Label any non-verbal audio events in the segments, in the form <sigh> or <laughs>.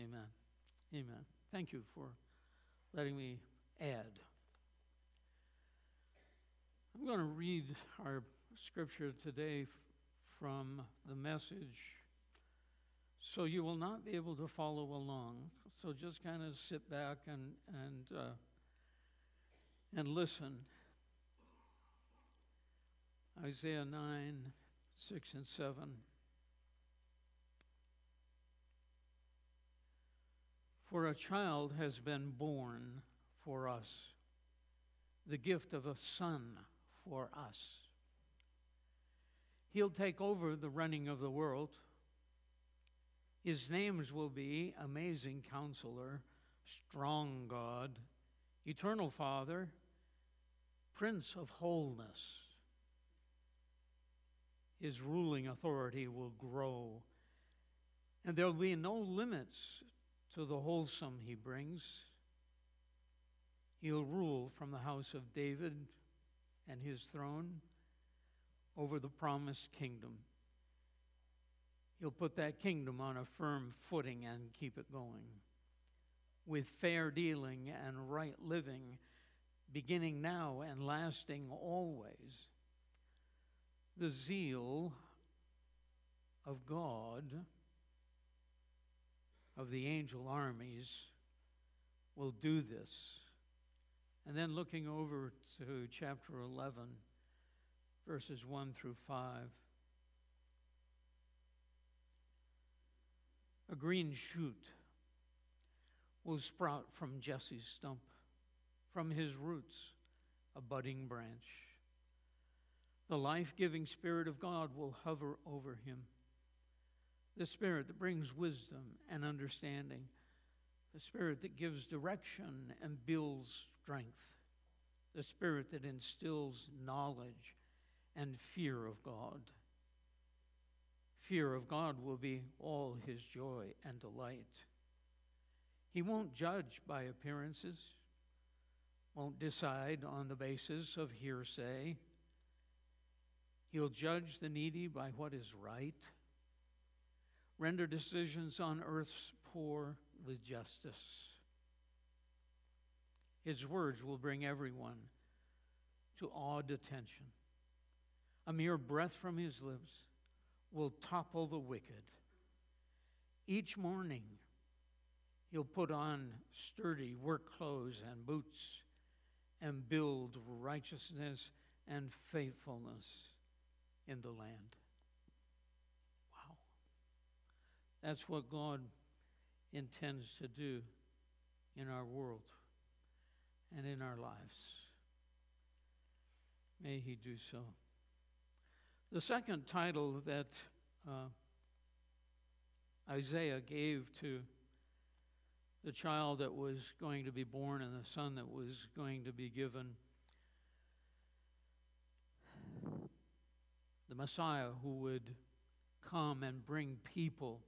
Amen. Amen. Thank you for letting me add. I'm going to read our scripture today from the message so you will not be able to follow along. So just kind of sit back and, and, uh, and listen. Isaiah 9, 6 and 7. For a child has been born for us, the gift of a son for us. He'll take over the running of the world. His names will be Amazing Counselor, Strong God, Eternal Father, Prince of Wholeness. His ruling authority will grow, and there will be no limits to the wholesome he brings. He'll rule from the house of David and his throne over the promised kingdom. He'll put that kingdom on a firm footing and keep it going with fair dealing and right living, beginning now and lasting always. The zeal of God, of the angel armies, will do this. And then looking over to chapter 11, verses 1 through 5. A green shoot will sprout from Jesse's stump, from his roots, a budding branch. The life giving Spirit of God will hover over him. The Spirit that brings wisdom and understanding, the Spirit that gives direction and builds strength, the Spirit that instills knowledge and fear of God. Fear of God will be all his joy and delight. He won't judge by appearances, won't decide on the basis of hearsay. He'll judge the needy by what is right, render decisions on earth's poor with justice. His words will bring everyone to awed attention. A mere breath from his lips will topple the wicked. Each morning, he'll put on sturdy work clothes and boots and build righteousness and faithfulness in the land. Wow. That's what God intends to do in our world and in our lives. May He do so. The second title that uh, Isaiah gave to the child that was going to be born and the son that was going to be given, the Messiah who would come and bring people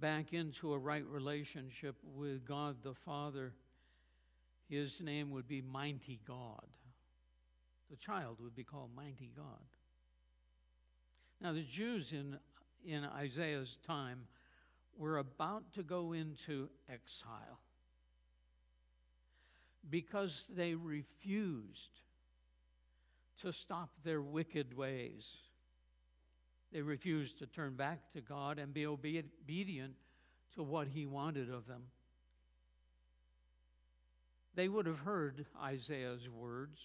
back into a right relationship with God the Father his name would be Mighty God. The child would be called Mighty God. Now, the Jews in, in Isaiah's time were about to go into exile because they refused to stop their wicked ways. They refused to turn back to God and be obedient to what He wanted of them they would have heard Isaiah's words,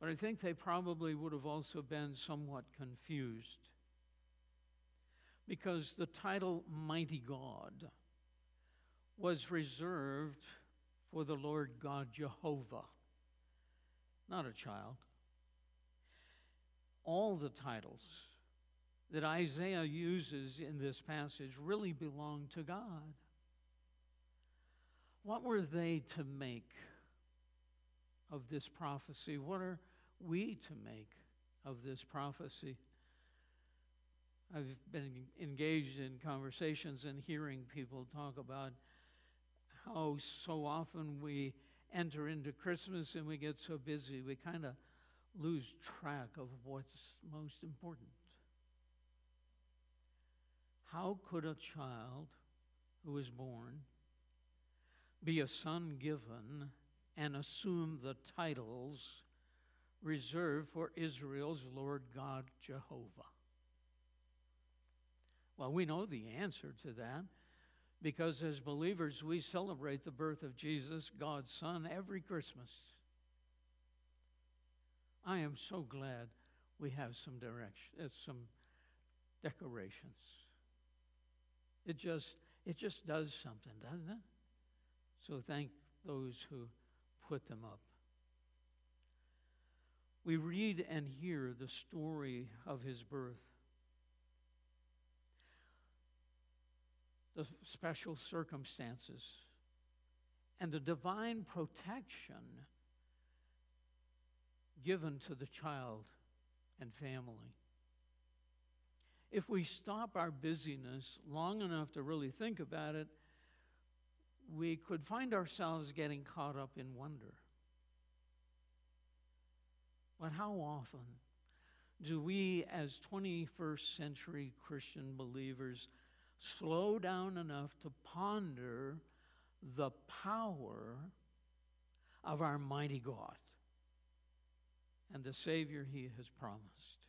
but I think they probably would have also been somewhat confused because the title Mighty God was reserved for the Lord God Jehovah, not a child. All the titles that Isaiah uses in this passage really belong to God. What were they to make of this prophecy? What are we to make of this prophecy? I've been engaged in conversations and hearing people talk about how so often we enter into Christmas and we get so busy, we kind of lose track of what's most important. How could a child who is born be a son given and assume the titles reserved for Israel's Lord God Jehovah? Well, we know the answer to that because as believers, we celebrate the birth of Jesus, God's Son, every Christmas. I am so glad we have some direction, uh, some decorations. It just it just does something, doesn't it? So thank those who put them up. We read and hear the story of his birth. The special circumstances and the divine protection given to the child and family. If we stop our busyness long enough to really think about it, we could find ourselves getting caught up in wonder. But how often do we, as 21st century Christian believers, slow down enough to ponder the power of our mighty God and the Savior he has promised?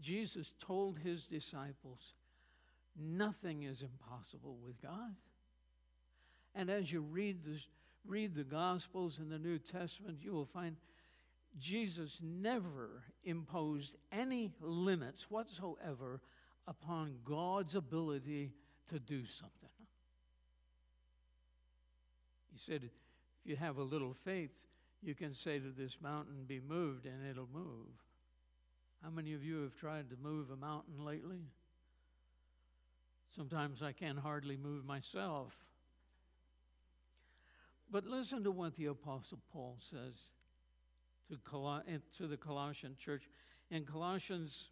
Jesus told his disciples, Nothing is impossible with God. And as you read, this, read the Gospels in the New Testament, you will find Jesus never imposed any limits whatsoever upon God's ability to do something. He said, if you have a little faith, you can say to this mountain, be moved, and it'll move. How many of you have tried to move a mountain lately? Sometimes I can hardly move myself. But listen to what the Apostle Paul says to, Col- to the Colossian church. In Colossians,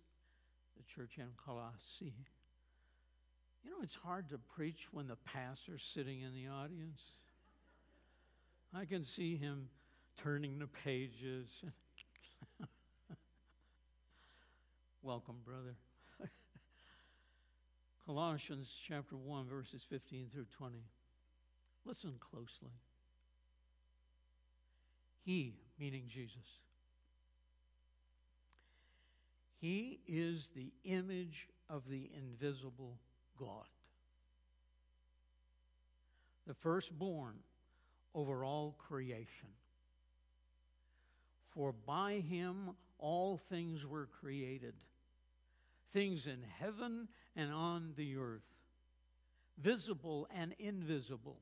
the church in Colossae, you know, it's hard to preach when the pastor's sitting in the audience. I can see him turning the pages. <laughs> Welcome, brother. <laughs> Colossians chapter 1, verses 15 through 20. Listen closely. He, meaning Jesus, He is the image of the invisible God, the firstborn over all creation. For by Him all things were created things in heaven and on the earth, visible and invisible,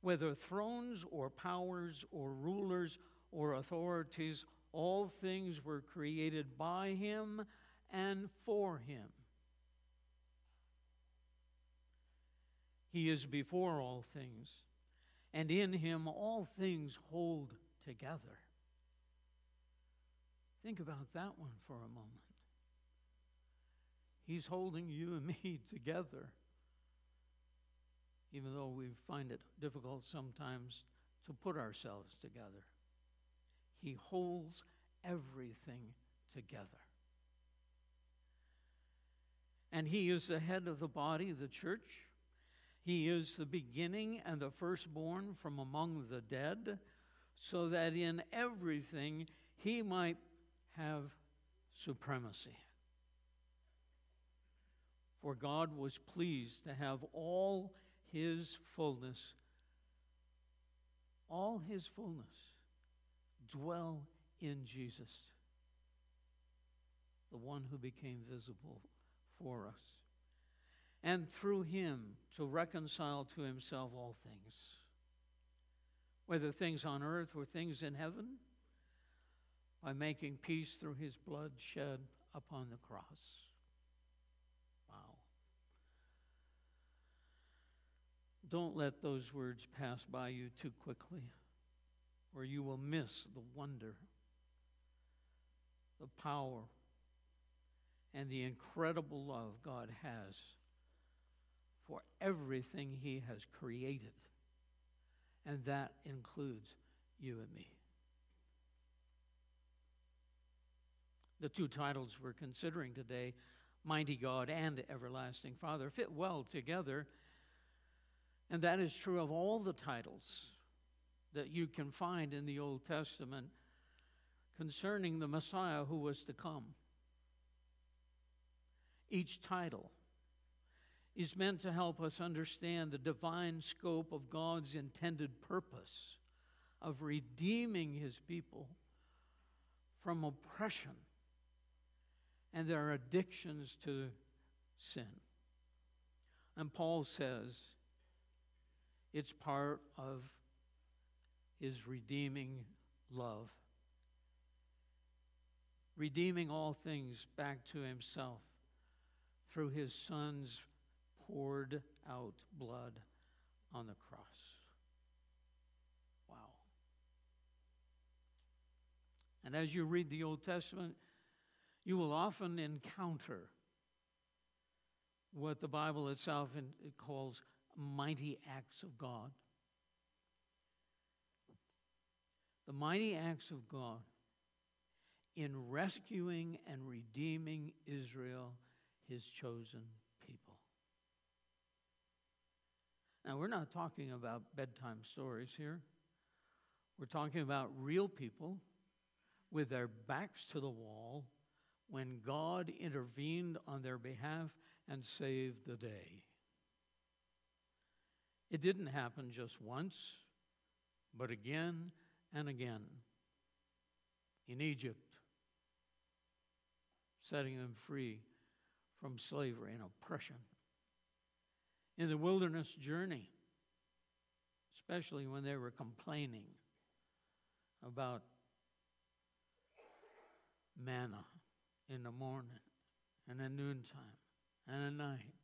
whether thrones or powers or rulers or authorities, all things were created by him and for him. He is before all things, and in him all things hold together. Think about that one for a moment. He's holding you and me <laughs> together. Even though we find it difficult sometimes to put ourselves together, He holds everything together. And He is the head of the body, the church. He is the beginning and the firstborn from among the dead, so that in everything He might have supremacy. For God was pleased to have all his fullness, all his fullness, dwell in Jesus, the one who became visible for us, and through him to reconcile to himself all things, whether things on earth or things in heaven, by making peace through his blood shed upon the cross. Wow. Don't let those words pass by you too quickly, or you will miss the wonder, the power, and the incredible love God has for everything He has created. And that includes you and me. The two titles we're considering today mighty God and everlasting Father fit well together. And that is true of all the titles that you can find in the Old Testament concerning the Messiah who was to come. Each title is meant to help us understand the divine scope of God's intended purpose of redeeming his people from oppression and their addictions to sin. And Paul says it's part of his redeeming love, redeeming all things back to himself through his son's poured out blood on the cross. Wow. And as you read the Old Testament, you will often encounter what the Bible itself calls mighty acts of God. The mighty acts of God in rescuing and redeeming Israel, his chosen people. Now, we're not talking about bedtime stories here. We're talking about real people with their backs to the wall when God intervened on their behalf and saved the day. It didn't happen just once, but again and again. In Egypt, setting them free from slavery and oppression. In the wilderness journey, especially when they were complaining about manna in the morning and at noontime and at night,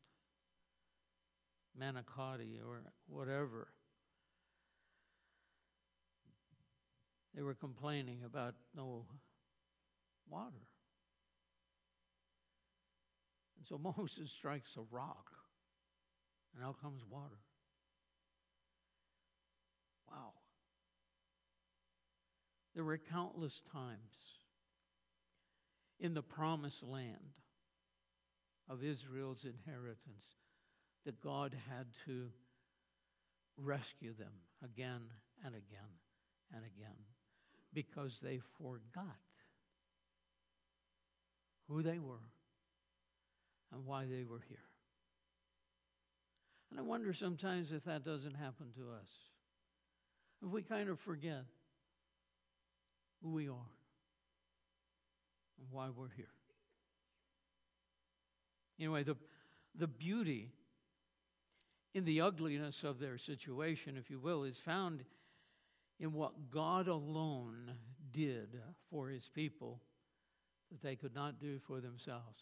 manicotti or whatever. They were complaining about no water. And so <laughs> Moses strikes a rock, and out comes water. Wow. There were countless times in the promised land of Israel's inheritance that God had to rescue them again and again and again because they forgot who they were and why they were here. And I wonder sometimes if that doesn't happen to us. If we kind of forget who we are and why we're here. Anyway, the, the beauty in the ugliness of their situation, if you will, is found in what God alone did for his people that they could not do for themselves.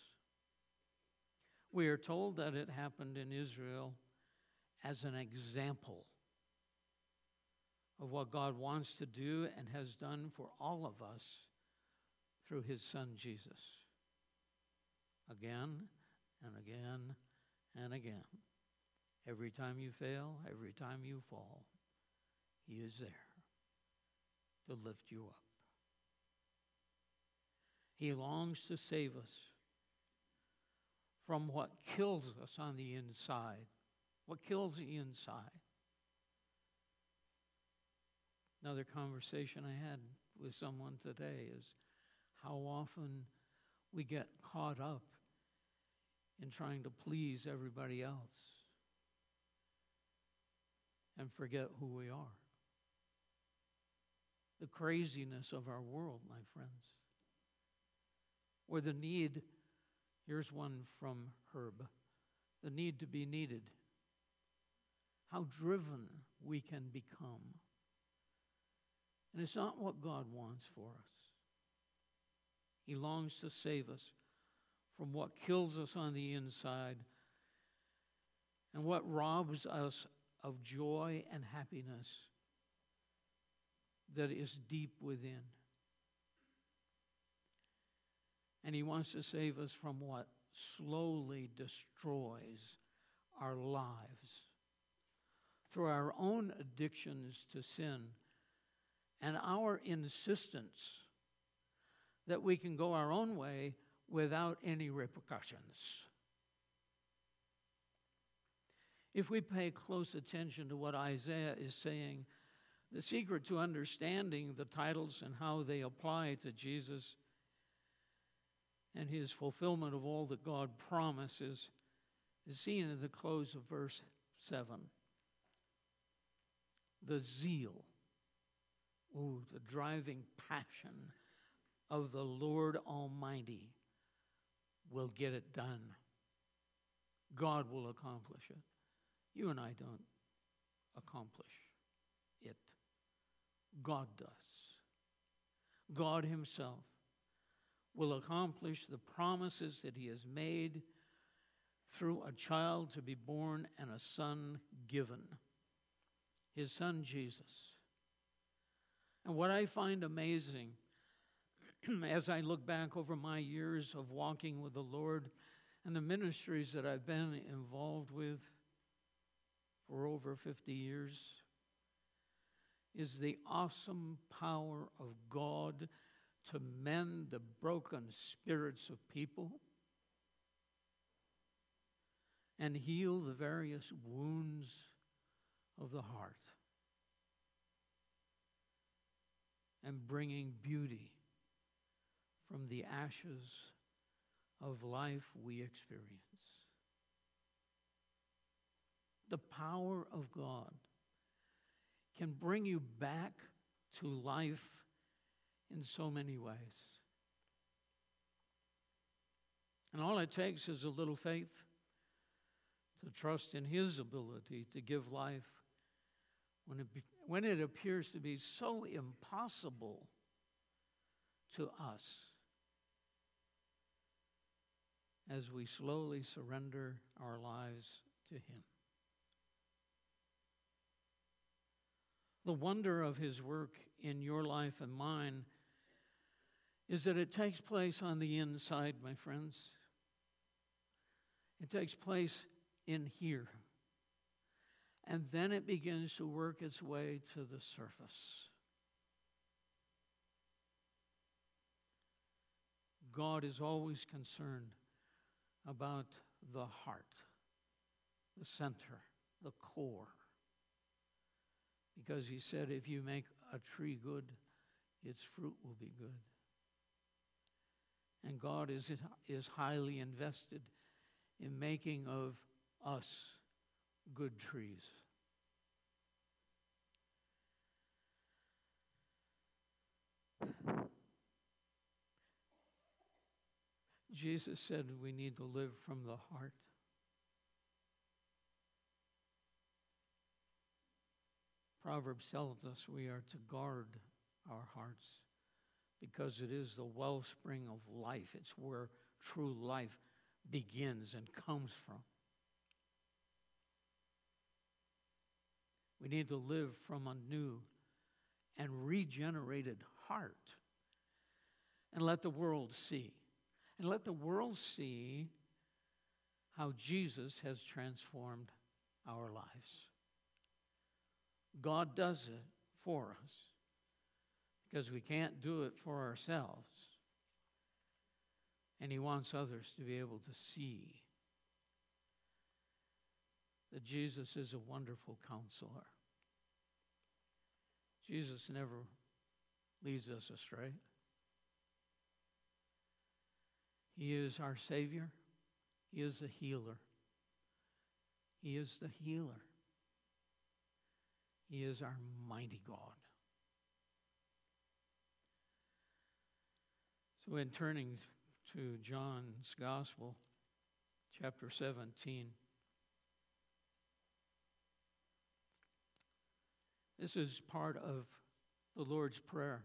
We are told that it happened in Israel as an example of what God wants to do and has done for all of us through his son Jesus. Again and again and again. Every time you fail, every time you fall, he is there to lift you up. He longs to save us from what kills us on the inside. What kills the inside? Another conversation I had with someone today is how often we get caught up in trying to please everybody else and forget who we are. The craziness of our world, my friends, where the need, here's one from Herb, the need to be needed. How driven we can become. And it's not what God wants for us. He longs to save us from what kills us on the inside and what robs us of joy and happiness that is deep within. And He wants to save us from what slowly destroys our lives through our own addictions to sin and our insistence that we can go our own way without any repercussions. If we pay close attention to what Isaiah is saying, the secret to understanding the titles and how they apply to Jesus and his fulfillment of all that God promises is seen at the close of verse 7. The zeal, ooh, the driving passion of the Lord Almighty will get it done. God will accomplish it. You and I don't accomplish it. God does. God Himself will accomplish the promises that He has made through a child to be born and a son given. His son Jesus. And what I find amazing <clears throat> as I look back over my years of walking with the Lord and the ministries that I've been involved with for over 50 years is the awesome power of God to mend the broken spirits of people and heal the various wounds of the heart and bringing beauty from the ashes of life we experience. The power of God can bring you back to life in so many ways. And all it takes is a little faith to trust in His ability to give life when it, when it appears to be so impossible to us as we slowly surrender our lives to Him. The wonder of His work in your life and mine is that it takes place on the inside, my friends. It takes place in here. And then it begins to work its way to the surface. God is always concerned about the heart, the center, the core. Because he said, if you make a tree good, its fruit will be good. And God is, is highly invested in making of us good trees. Jesus said we need to live from the heart. Proverbs tells us we are to guard our hearts because it is the wellspring of life. It's where true life begins and comes from. We need to live from a new and regenerated heart and let the world see. And let the world see how Jesus has transformed our lives. God does it for us because we can't do it for ourselves. And He wants others to be able to see that Jesus is a wonderful counselor. Jesus never leads us astray. He is our Savior. He is a healer. He is the healer. He is our mighty God. So, in turning to John's Gospel, chapter 17, this is part of the Lord's Prayer.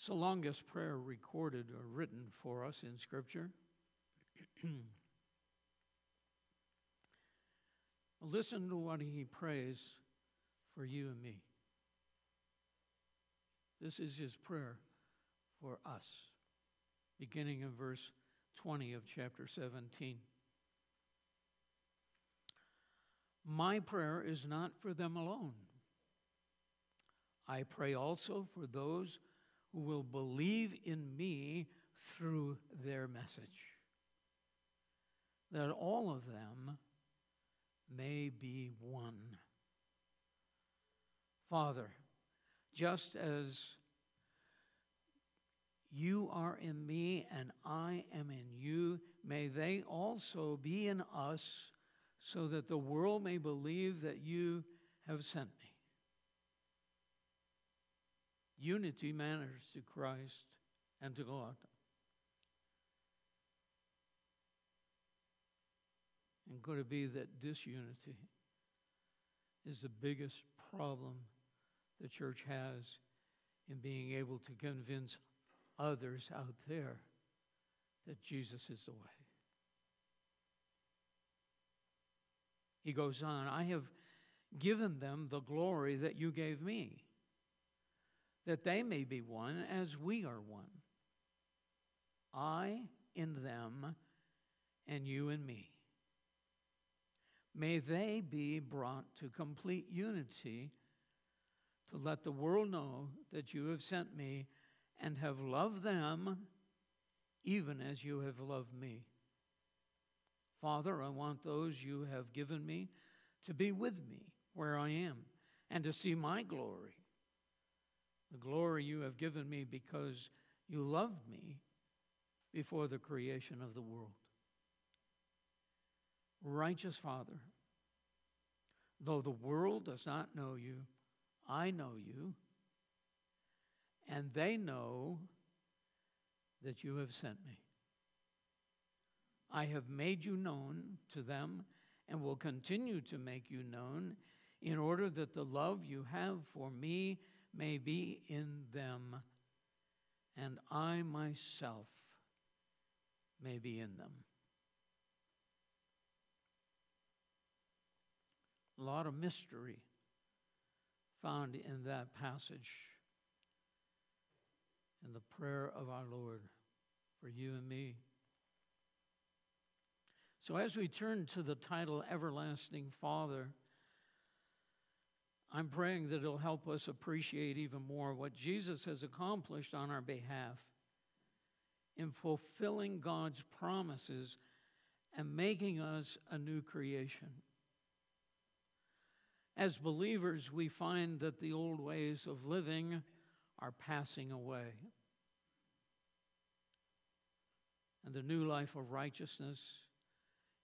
It's the longest prayer recorded or written for us in Scripture. <clears throat> Listen to what he prays for you and me. This is his prayer for us, beginning in verse 20 of chapter 17. My prayer is not for them alone. I pray also for those will believe in me through their message, that all of them may be one. Father, just as you are in me and I am in you, may they also be in us, so that the world may believe that you have sent me. Unity matters to Christ and to God. And could it be that disunity is the biggest problem the church has in being able to convince others out there that Jesus is the way? He goes on, I have given them the glory that you gave me, that they may be one as we are one. I in them, and you in me May they be brought to complete unity to let the world know that you have sent me and have loved them even as you have loved me. Father, I want those you have given me to be with me where I am and to see my glory. The glory you have given me because you loved me before the creation of the world. Righteous Father, though the world does not know you, I know you, and they know that you have sent me. I have made you known to them and will continue to make you known in order that the love you have for me may be in them and I myself may be in them. A lot of mystery found in that passage in the prayer of our Lord for you and me. So, as we turn to the title Everlasting Father, I'm praying that it'll help us appreciate even more what Jesus has accomplished on our behalf in fulfilling God's promises and making us a new creation. As believers, we find that the old ways of living are passing away. And the new life of righteousness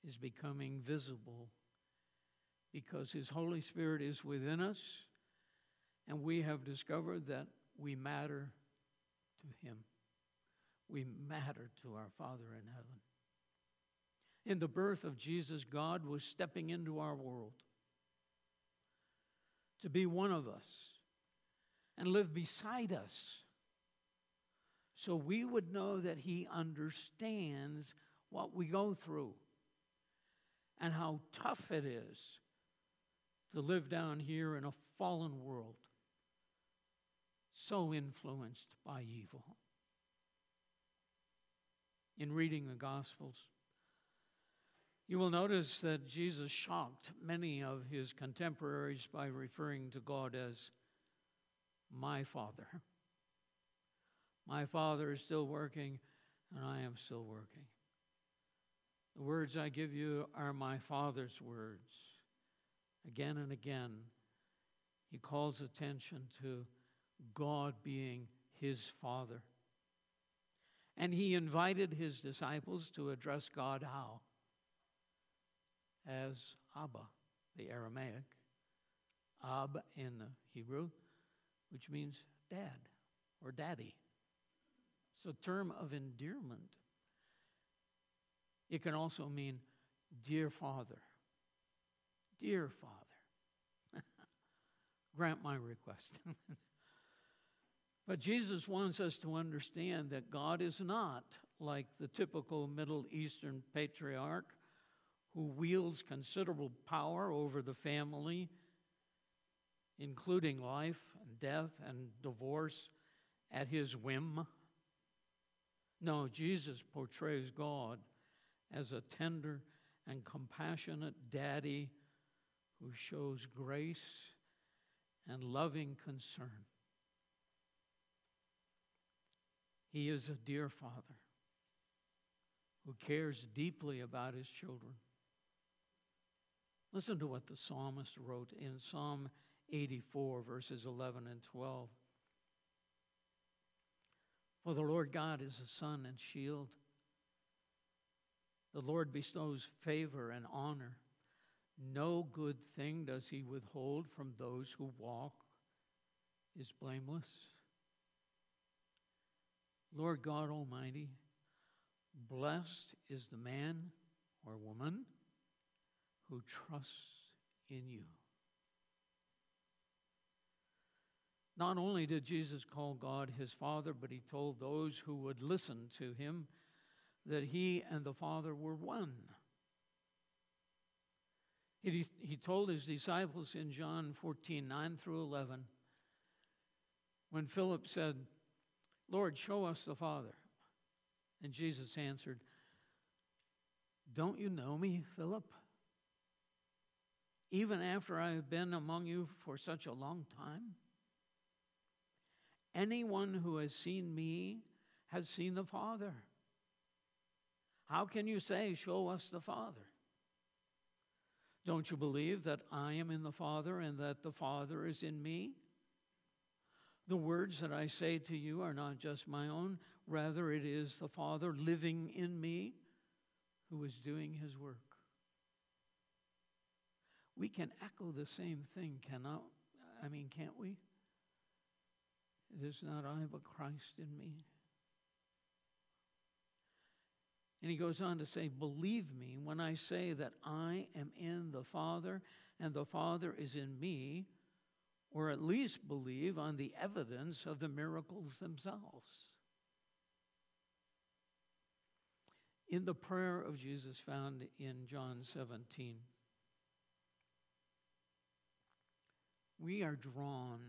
is becoming visible because His Holy Spirit is within us, and we have discovered that we matter to Him. We matter to our Father in heaven. In the birth of Jesus, God was stepping into our world to be one of us and live beside us so we would know that He understands what we go through and how tough it is to live down here in a fallen world so influenced by evil. In reading the Gospels, you will notice that Jesus shocked many of his contemporaries by referring to God as my Father. My Father is still working, and I am still working. The words I give you are my Father's words. Again and again, he calls attention to God being his Father. And he invited his disciples to address God how? as Abba, the Aramaic, Ab in the Hebrew, which means dad or daddy. It's a term of endearment. It can also mean dear father. Dear father. <laughs> Grant my request. <laughs> but Jesus wants us to understand that God is not like the typical Middle Eastern patriarch who wields considerable power over the family, including life and death and divorce at his whim. No, Jesus portrays God as a tender and compassionate daddy who shows grace and loving concern. He is a dear Father who cares deeply about his children. Listen to what the psalmist wrote in Psalm 84, verses 11 and 12. For the Lord God is a sun and shield. The Lord bestows favor and honor. No good thing does he withhold from those who walk is blameless. Lord God Almighty, blessed is the man or woman who trusts in you. Not only did Jesus call God his Father, but he told those who would listen to him that he and the Father were one. He, told his disciples in John 14 9 through 11, when Philip said, Lord, show us the Father. And Jesus answered, Don't you know me, Philip? Even after I have been among you for such a long time? Anyone who has seen me has seen the Father. How can you say, Show us the Father? Don't you believe that I am in the Father and that the Father is in me? The words that I say to you are not just my own, rather, it is the Father living in me who is doing his work. We can echo the same thing, cannot I mean, can't we? It is not I, but Christ in me. And he goes on to say, Believe me when I say that I am in the Father and the Father is in me, or at least believe on the evidence of the miracles themselves. In the prayer of Jesus found in John 17, we are drawn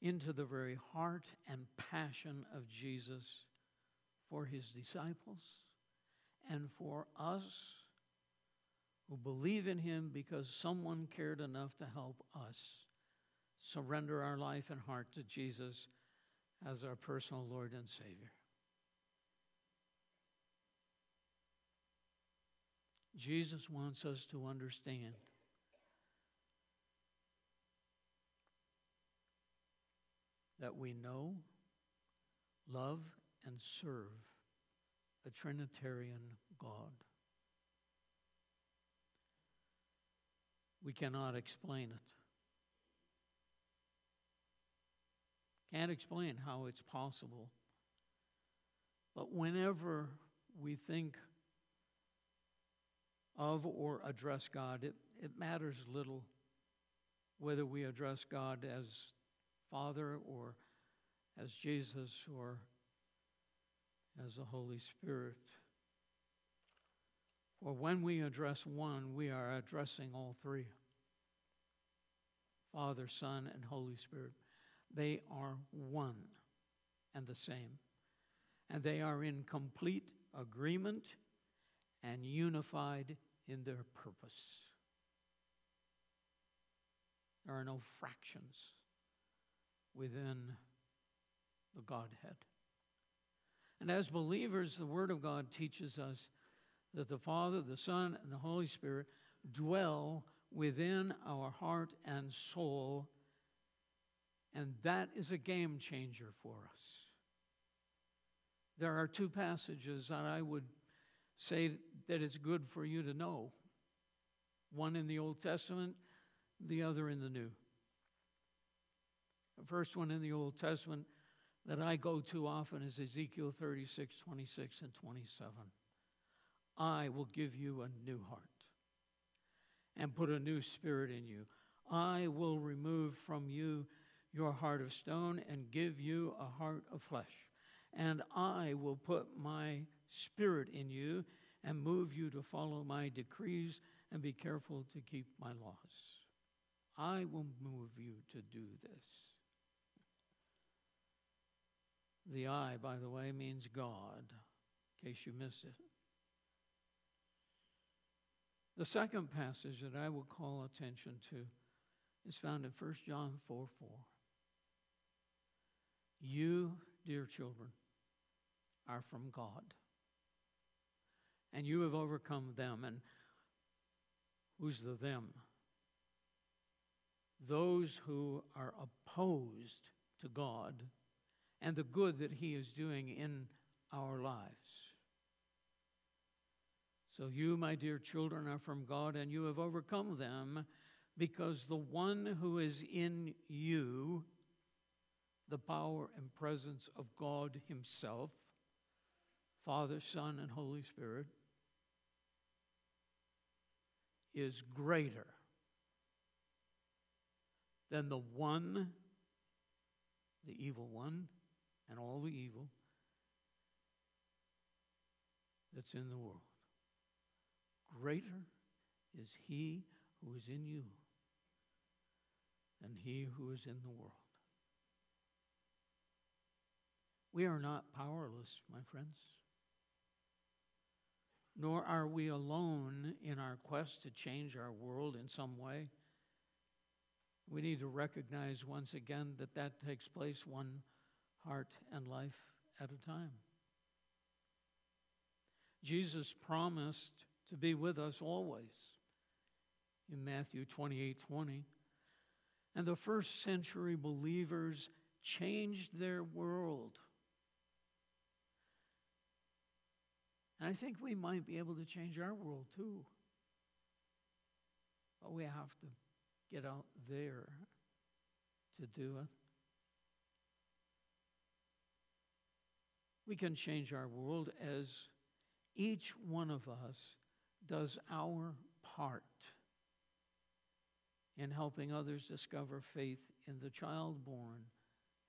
into the very heart and passion of Jesus for his disciples and for us who believe in him because someone cared enough to help us surrender our life and heart to Jesus as our personal Lord and Savior. Jesus wants us to understand that we know, love, and serve a Trinitarian God. We cannot explain it. Can't explain how it's possible. But whenever we think of or address God, it, it matters little whether we address God as Father or as Jesus or as the Holy Spirit. For when we address one, we are addressing all three Father, Son, and Holy Spirit. They are one and the same. And they are in complete agreement and unified in their purpose. There are no fractions within the Godhead. And as believers, the Word of God teaches us that the Father, the Son, and the Holy Spirit dwell within our heart and soul, and that is a game changer for us. There are two passages that I would say that it's good for you to know one in the Old Testament, the other in the New. The first one in the Old Testament that I go to often is Ezekiel 36, 26, and 27. I will give you a new heart and put a new spirit in you. I will remove from you your heart of stone and give you a heart of flesh. And I will put my spirit in you and move you to follow my decrees and be careful to keep my laws. I will move you to do this. The I, by the way, means God, in case you missed it. The second passage that I will call attention to is found in 1 John 4 4. You, dear children, are from God. And you have overcome them. And who's the them? Those who are opposed to God and the good that He is doing in our lives. So, you, my dear children, are from God, and you have overcome them because the one who is in you, the power and presence of God Himself, Father, Son, and Holy Spirit, is greater than the one, the evil one, and all the evil that's in the world. Greater is he who is in you than he who is in the world. We are not powerless, my friends. Nor are we alone in our quest to change our world in some way. We need to recognize once again that that takes place one heart and life at a time. Jesus promised to be with us always in Matthew 28 20. And the first century believers changed their world. And I think we might be able to change our world too. But we have to get out there to do it. We can change our world as each one of us does our part in helping others discover faith in the child born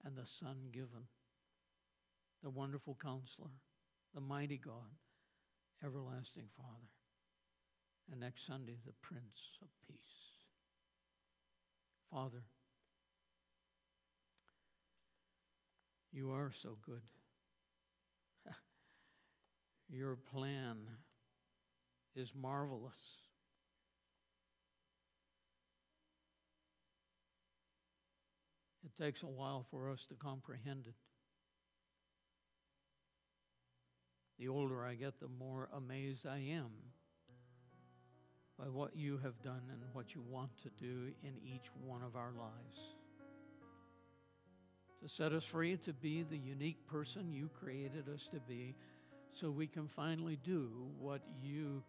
and the Son given, the wonderful counselor, the mighty God, everlasting Father, and next Sunday, the Prince of Peace. Father, you are so good. Your plan is marvelous. It takes a while for us to comprehend it. The older I get, the more amazed I am by what you have done and what you want to do in each one of our lives. To set us free to be the unique person you created us to be, so we can finally do what you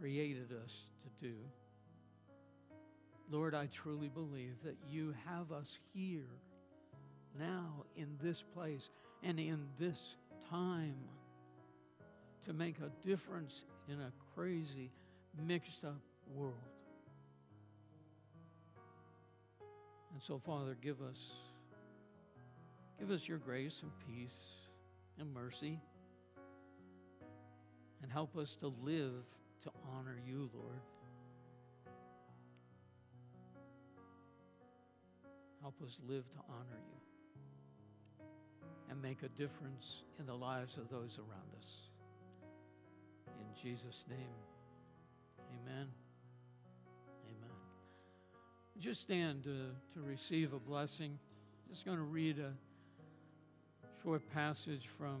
created us to do. Lord, I truly believe that you have us here now in this place and in this time to make a difference in a crazy, mixed up world. And so, Father, give us give us your grace and peace and mercy and help us to live to honor you, Lord. Help us live to honor you and make a difference in the lives of those around us. In Jesus' name, amen. Amen. Just stand to, to receive a blessing. Just going to read a short passage from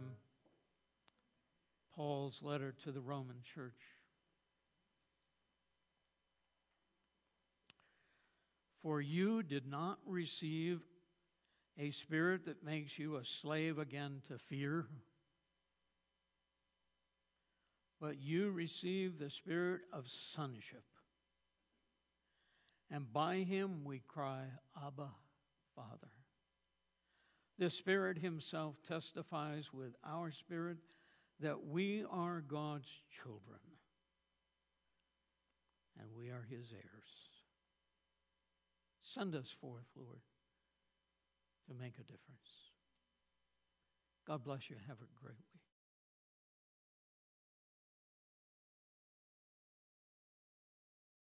Paul's letter to the Roman church. For you did not receive a spirit that makes you a slave again to fear, but you received the spirit of sonship. And by him we cry, Abba, Father. The Spirit Himself testifies with our spirit that we are God's children and we are His heirs. Send us forth, Lord, to make a difference. God bless you. Have a great week.